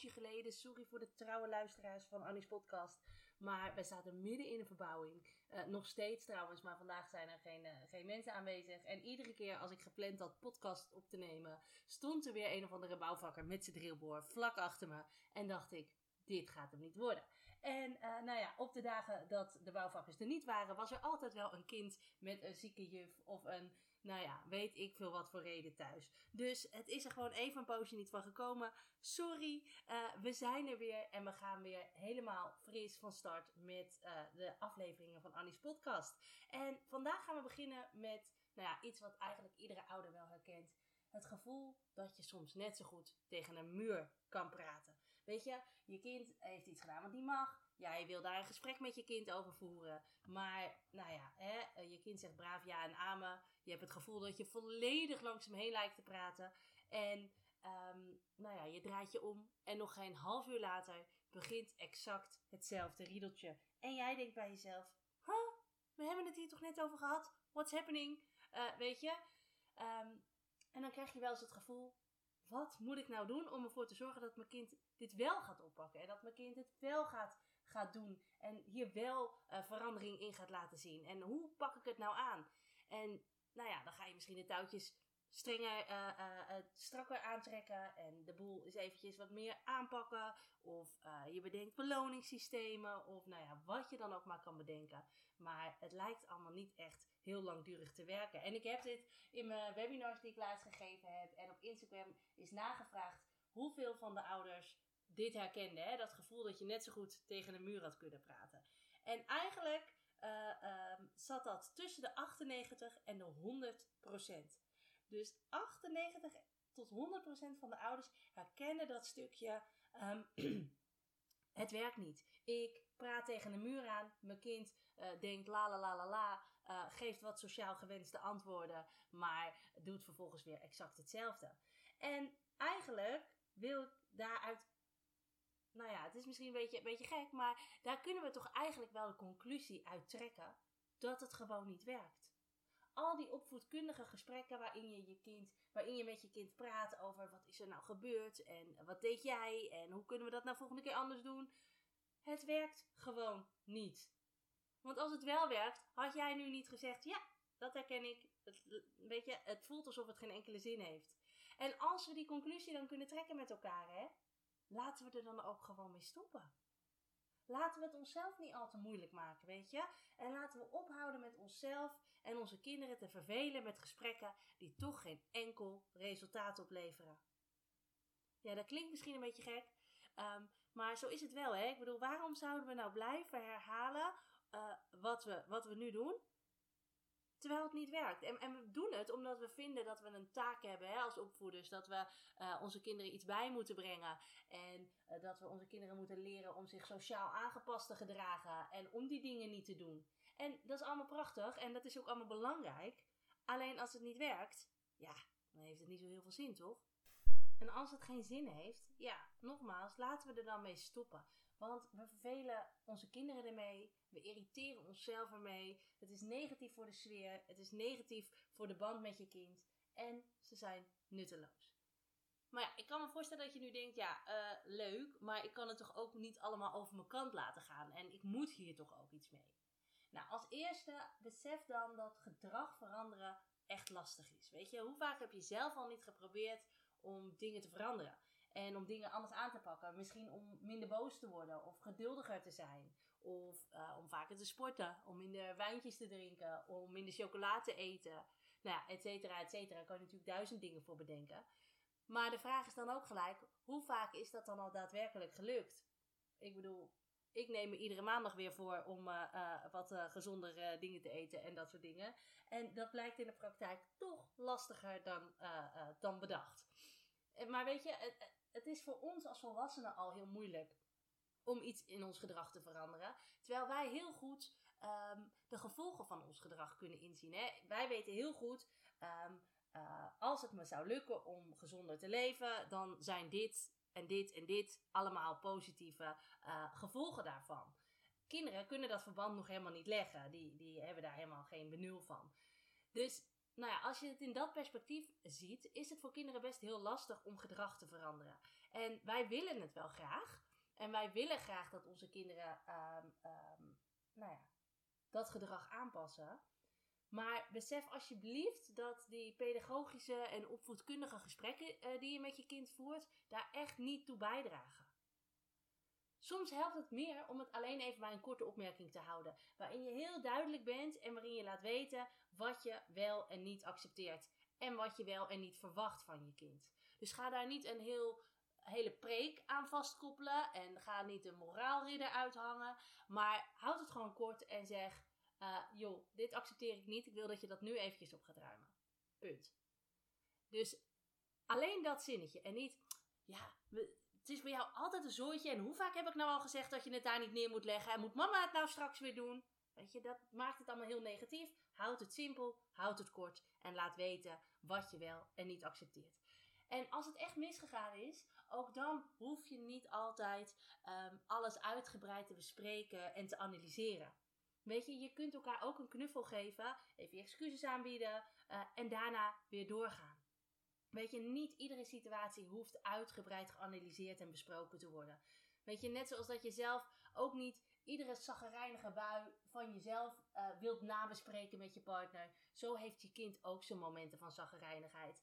Geleden, sorry voor de trouwe luisteraars van Annie's podcast, maar wij zaten midden in een verbouwing. Eh, nog steeds trouwens, maar vandaag zijn er geen, eh, geen mensen aanwezig. En iedere keer als ik gepland had podcast op te nemen, stond er weer een of andere bouwvakker met zijn drillboor vlak achter me. En dacht ik, dit gaat hem niet worden. En eh, nou ja, op de dagen dat de bouwvakkers er niet waren, was er altijd wel een kind met een zieke juf of een, nou ja, weet ik veel wat voor reden thuis. Dus het is er gewoon even een poosje niet van gekomen. Sorry, eh, we zijn er weer en we gaan weer helemaal fris van start met eh, de afleveringen van Annie's podcast. En vandaag gaan we beginnen met, nou ja, iets wat eigenlijk iedere ouder wel herkent. Het gevoel dat je soms net zo goed tegen een muur kan praten. Weet je, je kind heeft iets gedaan wat niet mag. Jij wil daar een gesprek met je kind over voeren. Maar, nou ja, hè, eh, je kind zegt braaf ja en amen. Je hebt het gevoel dat je volledig langs hem heen lijkt te praten. En, ehm, nou ja, je draait je om. En nog geen half uur later begint exact hetzelfde riedeltje. En jij denkt bij jezelf, huh, we hebben het hier toch net over gehad? What's happening? Uh, weet je? Um, en dan krijg je wel eens het gevoel, wat moet ik nou doen om ervoor te zorgen dat mijn kind dit wel gaat oppakken? En dat mijn kind het wel gaat, gaat doen en hier wel uh, verandering in gaat laten zien? En hoe pak ik het nou aan? En nou ja, dan ga je misschien de touwtjes strenger, uh, uh, strakker aantrekken en de boel eens eventjes wat meer aanpakken. Of je bedenkt beloningssystemen of nou ja, wat je dan ook maar kan bedenken. Maar het lijkt allemaal niet echt heel langdurig te werken. En ik heb dit in mijn webinars die ik laatst gegeven heb en op Instagram is nagevraagd hoeveel van de ouders dit herkenden. Hè? Dat gevoel dat je net zo goed tegen een muur had kunnen praten. En eigenlijk uh, um, zat dat tussen de 98 en de 100 procent. Dus 98 tot 100 procent van de ouders herkennen dat stukje. Um, het werkt niet. Ik praat tegen een muur aan. Mijn kind uh, denkt la la la la la. Uh, geeft wat sociaal gewenste antwoorden. Maar doet vervolgens weer exact hetzelfde. En eigenlijk wil ik daaruit. Nou ja, het is misschien een beetje, een beetje gek. Maar daar kunnen we toch eigenlijk wel de conclusie uit trekken. Dat het gewoon niet werkt. Al die opvoedkundige gesprekken waarin je, je kind, waarin je met je kind praat over wat is er nou gebeurd en wat deed jij en hoe kunnen we dat nou volgende keer anders doen. Het werkt gewoon niet. Want als het wel werkt, had jij nu niet gezegd: ja, dat herken ik. Het, weet je, het voelt alsof het geen enkele zin heeft. En als we die conclusie dan kunnen trekken met elkaar, hè, laten we er dan ook gewoon mee stoppen. Laten we het onszelf niet al te moeilijk maken, weet je? En laten we ophouden met onszelf en onze kinderen te vervelen met gesprekken die toch geen enkel resultaat opleveren. Ja, dat klinkt misschien een beetje gek, um, maar zo is het wel, hè? Ik bedoel, waarom zouden we nou blijven herhalen uh, wat, we, wat we nu doen, terwijl het niet werkt? En, en we doen het omdat we vinden dat we een taak hebben hè, als opvoeders, dat we uh, onze kinderen iets bij moeten brengen en uh, dat we onze kinderen moeten leren om zich sociaal aangepast te gedragen en om die dingen niet te doen. En dat is allemaal prachtig en dat is ook allemaal belangrijk. Alleen als het niet werkt, ja, dan heeft het niet zo heel veel zin, toch? En als het geen zin heeft, ja, nogmaals, laten we er dan mee stoppen. Want we vervelen onze kinderen ermee, we irriteren onszelf ermee. Het is negatief voor de sfeer, het is negatief voor de band met je kind en ze zijn nutteloos. Maar ja, ik kan me voorstellen dat je nu denkt, ja, uh, leuk, maar ik kan het toch ook niet allemaal over mijn kant laten gaan en ik moet hier toch ook iets mee. Nou, als eerste besef dan dat gedrag veranderen echt lastig is. Weet je, hoe vaak heb je zelf al niet geprobeerd om dingen te veranderen? En om dingen anders aan te pakken. Misschien om minder boos te worden of geduldiger te zijn. Of uh, om vaker te sporten, om minder wijntjes te drinken, om minder chocolade te eten. Nou ja, et cetera, et cetera. Daar kan je natuurlijk duizend dingen voor bedenken. Maar de vraag is dan ook gelijk, hoe vaak is dat dan al daadwerkelijk gelukt? ik bedoel, ik neem me iedere maandag weer voor om wat gezondere dingen te eten en dat soort dingen. En dat blijkt in de praktijk toch lastiger dan, dan bedacht. Maar weet je, het, is voor ons als volwassenen al heel moeilijk om iets in ons gedrag te veranderen. Terwijl wij heel goed ehm, de gevolgen van ons gedrag kunnen inzien. Hè? Wij weten heel goed, um, als het me zou lukken om gezonder te leven, dan zijn dit en dit en dit allemaal positieve uh, gevolgen daarvan. Kinderen kunnen dat verband nog helemaal niet leggen. Die, die hebben daar helemaal geen benul van. Dus nou ja, als je het in dat perspectief ziet, is het voor kinderen best heel lastig om gedrag te veranderen. En wij willen het wel graag. En wij willen graag dat onze kinderen um, um, nou ja, dat gedrag aanpassen. Maar besef alsjeblieft dat die pedagogische en opvoedkundige gesprekken uh, die je met je kind voert, daar echt niet toe bijdragen. Soms helpt het meer om het alleen even bij een korte opmerking te houden, waarin je heel duidelijk bent en waarin je laat weten wat je wel en niet accepteert en wat je wel en niet verwacht van je kind. Dus ga daar niet een heel hele preek aan vastkoppelen en ga niet een moraalridder uithangen, maar houd het gewoon kort en zeg: uh, joh, dit accepteer ik niet. Ik wil dat je dat nu eventjes op gaat ruimen. Punt. Dus alleen dat zinnetje en niet, ja, het is bij jou altijd een zooitje en hoe vaak heb ik nou al gezegd dat je het daar niet neer moet leggen en moet mama het nou straks weer doen? Weet je, dat maakt het allemaal heel negatief. Houd het simpel, houd het kort en laat weten wat je wel en niet accepteert. En als het echt misgegaan is, ook dan hoef je niet altijd um, alles uitgebreid te bespreken en te analyseren. Weet je, je kunt elkaar ook een knuffel geven, even je excuses aanbieden uh, en daarna weer doorgaan. Weet je, niet iedere situatie hoeft uitgebreid geanalyseerd en besproken te worden. Weet je, net zoals dat je zelf ook niet iedere zaggerijnige bui van jezelf uh, wilt nabespreken met je partner. Zo heeft je kind ook zijn momenten van zaggerijnigheid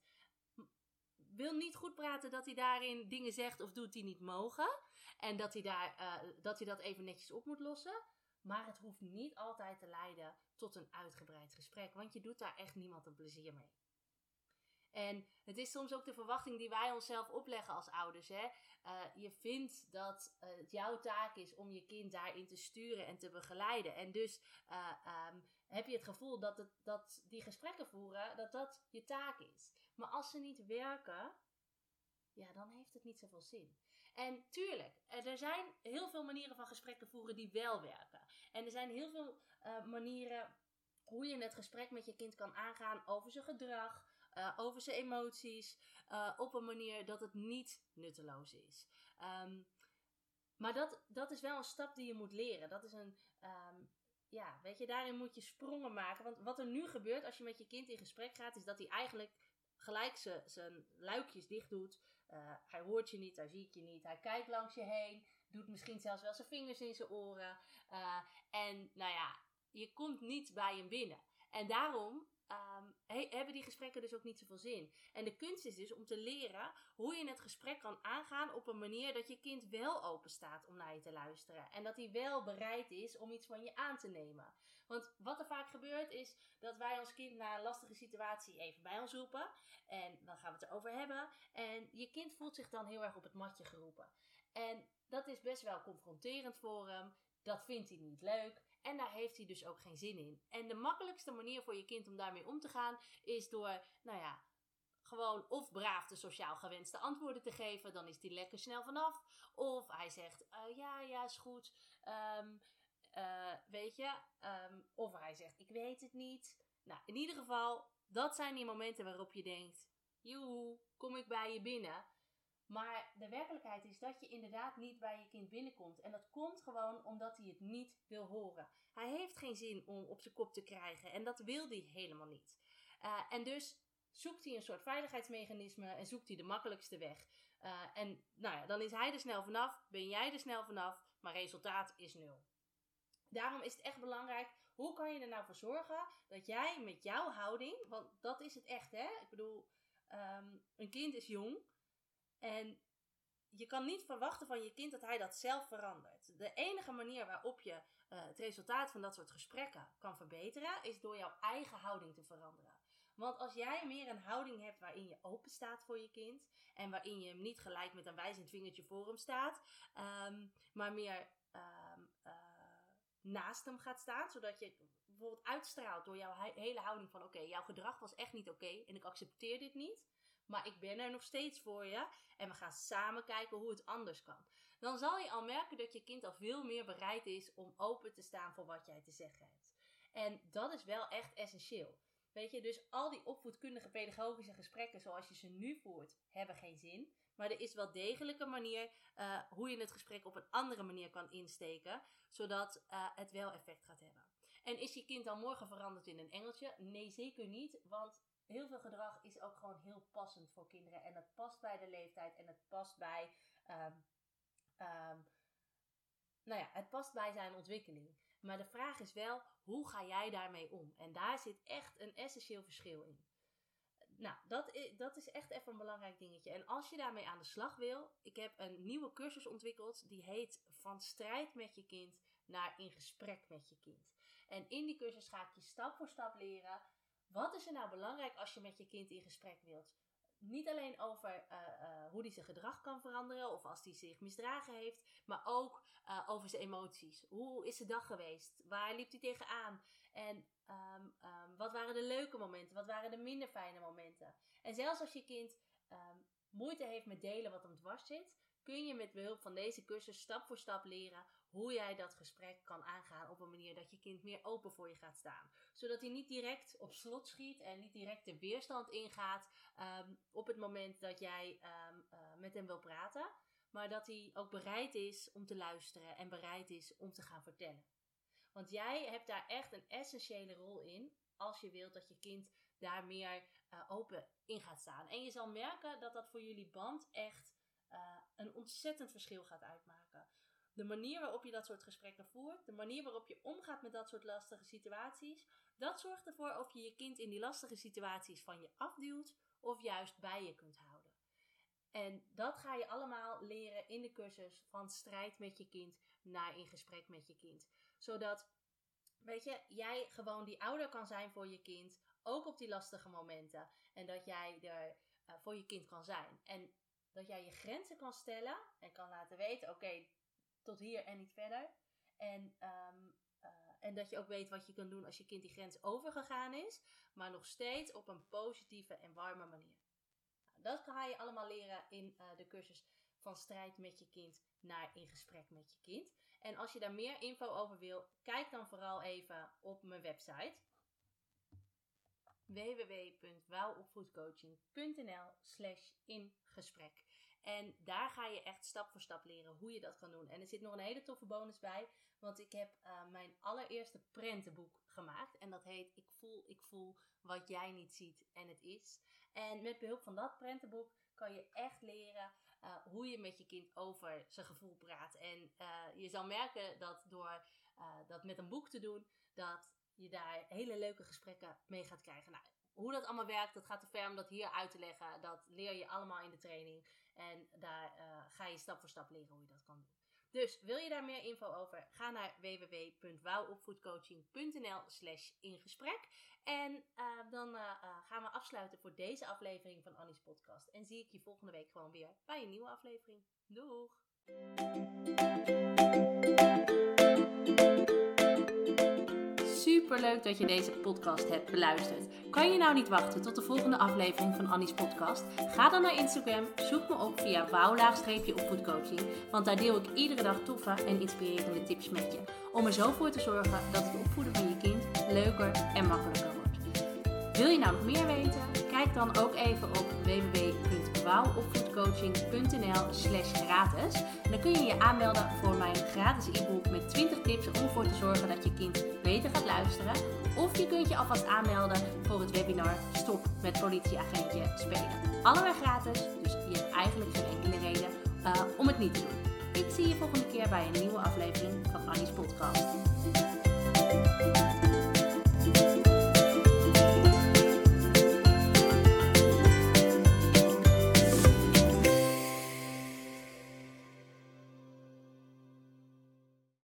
wil niet goed praten dat hij daarin dingen zegt of doet die niet mogen. En dat hij, daar, uh, dat hij dat even netjes op moet lossen. Maar het hoeft niet altijd te leiden tot een uitgebreid gesprek. Want je doet daar echt niemand een plezier mee. En het is soms ook de verwachting die wij onszelf opleggen als ouders. Hè? Uh, je vindt dat uh, het jouw taak is om je kind daarin te sturen en te begeleiden. En dus uh, um, heb je het gevoel dat, het, dat die gesprekken voeren, dat dat je taak is. Maar als ze niet werken, ja, dan heeft het niet zoveel zin. En tuurlijk, er zijn heel veel manieren van gesprekken voeren die wel werken. En er zijn heel veel manieren hoe je het gesprek met je kind kan aangaan over zijn gedrag, uh, over zijn emoties, uh, op een manier dat het niet nutteloos is. Um, maar dat, dat is wel een stap die je moet leren. Dat is een, um, ja, weet je, daarin moet je sprongen maken. Want wat er nu gebeurt als je met je kind in gesprek gaat, is dat hij eigenlijk gelijk zijn luikjes dicht doet. Uh, hij hoort je niet, hij ziet je niet, hij kijkt langs je heen, doet misschien zelfs wel zijn vingers in zijn oren. En nou ja, je komt niet bij hem binnen. En daarom um, he, hebben die gesprekken dus ook niet zoveel zin. En de kunst is dus om te leren hoe je het gesprek kan aangaan op een manier dat je kind wel open staat om naar je te luisteren. En dat hij wel bereid is om iets van je aan te nemen. Want wat er vaak gebeurt is dat wij ons kind na een lastige situatie even bij ons roepen. En dan gaan we het erover hebben. En je kind voelt zich dan heel erg op het matje geroepen. En dat is best wel confronterend voor hem. Dat vindt hij niet leuk. En daar heeft hij dus ook geen zin in. En de makkelijkste manier voor je kind om daarmee om te gaan is door, nou ja, gewoon of braaf de sociaal gewenste antwoorden te geven. Dan is hij lekker snel vanaf. Of hij zegt, uh, ja, ja, is goed. Um, uh, weet je. Um, of hij zegt, ik weet het niet. Nou, in ieder geval, dat zijn die momenten waarop je denkt, joe, kom ik bij je binnen. Maar de werkelijkheid is dat je inderdaad niet bij je kind binnenkomt. En dat komt gewoon omdat hij het niet wil horen. Hij heeft geen zin om op zijn kop te krijgen. En dat wil hij helemaal niet. Uh, en dus zoekt hij een soort veiligheidsmechanisme en zoekt hij de makkelijkste weg. Uh, en nou ja, dan is hij er snel vanaf, ben jij er snel vanaf, maar resultaat is nul. Daarom is het echt belangrijk, hoe kan je er nou voor zorgen dat jij met jouw houding, want dat is het echt hè, ik bedoel, um, een kind is jong, en je kan niet verwachten van je kind dat hij dat zelf verandert. De enige manier waarop je uh, het resultaat van dat soort gesprekken kan verbeteren, is door jouw eigen houding te veranderen. Want als jij meer een houding hebt waarin je open staat voor je kind en waarin je hem niet gelijk met een wijzend vingertje voor hem staat, ehm, maar meer ehm, eh, naast hem gaat staan, zodat je bijvoorbeeld uitstraalt door jouw hele houding van oké, jouw gedrag was echt niet oké en ik accepteer dit niet, maar ik ben er nog steeds voor je en we gaan samen kijken hoe het anders kan. Dan zal je al merken dat je kind al veel meer bereid is om open te staan voor wat jij te zeggen hebt. En dat is wel echt essentieel. Weet je, dus al die opvoedkundige pedagogische gesprekken zoals je ze nu voert, hebben geen zin. Maar er is wel degelijk een manier uh, hoe je het gesprek op een andere manier kan insteken, zodat uh, het wel effect gaat hebben. En is je kind dan morgen veranderd in een engeltje? Nee, zeker niet. Want heel veel gedrag is ook gewoon heel passend voor kinderen. En het past bij de leeftijd en het past bij. Um, um, nou ja, het past bij zijn ontwikkeling. Maar de vraag is wel, hoe ga jij daarmee om? En daar zit echt een essentieel verschil in. Nou, dat is, dat is echt even een belangrijk dingetje. En als je daarmee aan de slag wil, ik heb een nieuwe cursus ontwikkeld. Die heet Van strijd met je kind naar in gesprek met je kind. En in die cursus ga ik je stap voor stap leren. Wat is er nou belangrijk als je met je kind in gesprek wilt? Niet alleen over uh, uh, hoe hij zijn gedrag kan veranderen of als hij zich misdragen heeft, maar ook uh, over zijn emoties. Hoe is de dag geweest? Waar liep hij tegenaan? En um, um, wat waren de leuke momenten? Wat waren de minder fijne momenten? En zelfs als je kind um, moeite heeft met delen wat hem dwars zit, kun je met behulp van deze cursus stap voor stap leren hoe jij dat gesprek kan aangaan op een manier dat je kind meer open voor je gaat staan. Zodat hij niet direct op slot schiet en niet direct de weerstand ingaat um, op het moment dat jij um, uh, met hem wil praten. Maar dat hij ook bereid is om te luisteren en bereid is om te gaan vertellen. Want jij hebt daar echt een essentiële rol in als je wilt dat je kind daar meer uh, open in gaat staan. En je zal merken dat dat voor jullie band echt uh, een ontzettend verschil gaat uitmaken. De manier waarop je dat soort gesprekken voert, de manier waarop je omgaat met dat soort lastige situaties, dat zorgt ervoor of je je kind in die lastige situaties van je afduwt of juist bij je kunt houden. En dat ga je allemaal leren in de cursus van strijd met je kind naar in gesprek met je kind. Zodat, weet je, jij gewoon die ouder kan zijn voor je kind, ook op die lastige momenten. En dat jij er uh, voor je kind kan zijn. En dat jij je grenzen kan stellen en kan laten weten: oké, tot hier en niet verder. En, um, uh, en dat je ook weet wat je kan doen als je kind die grens overgegaan is, maar nog steeds op een positieve en warme manier. Nou, dat ga je allemaal leren in uh, de cursus van strijd met je kind naar in gesprek met je kind. En als je daar meer info over wil, kijk dan vooral even op mijn website www.wouwopvoedcoaching.nl slash in gesprek. En daar ga je echt stap voor stap leren hoe je dat kan doen. En er zit nog een hele toffe bonus bij. Want ik heb uh, mijn allereerste prentenboek gemaakt. En dat heet Ik voel, ik voel wat jij niet ziet en het is. En met behulp van dat prentenboek kan je echt leren uh, hoe je met je kind over zijn gevoel praat. En uh, je zal merken dat door dat met een boek te doen, dat je daar hele leuke gesprekken mee gaat krijgen. Nou, hoe dat allemaal werkt, dat gaat te ver om dat hier uit te leggen. Dat leer je allemaal in de training. En daar uh, ga je stap voor stap leren hoe je dat kan doen. Dus wil je daar meer info over? Ga naar www.wouwopvoedcoaching.nl slash ingesprek. En uh, dan uh, gaan we afsluiten voor deze aflevering van Annie's podcast. En zie ik je volgende week gewoon weer bij een nieuwe aflevering. Doeg! Superleuk dat je deze podcast hebt beluisterd. Kan je nou niet wachten tot de volgende aflevering van Annie's podcast? Ga dan naar Instagram, zoek me op via wouw-opvoedcoaching, want daar deel ik iedere dag toffe en inspirerende tips met je. Om er zo voor te zorgen dat het opvoeden van je kind leuker en makkelijker wordt. Wil je nou nog meer weten? Kijk dan ook even op www.wouwopvoedcoaching.nl slash gratis. Dan kun je je aanmelden voor mijn gratis e-book met 20 tips om ervoor te zorgen dat je kind luisteren. Of je kunt je alvast aanmelden voor het webinar Stop met politieagentje spelen. Allebei gratis, dus je hebt eigenlijk geen enkele reden eh, om het niet te doen. Ik zie je volgende keer bij een nieuwe aflevering van Annie's Podcast.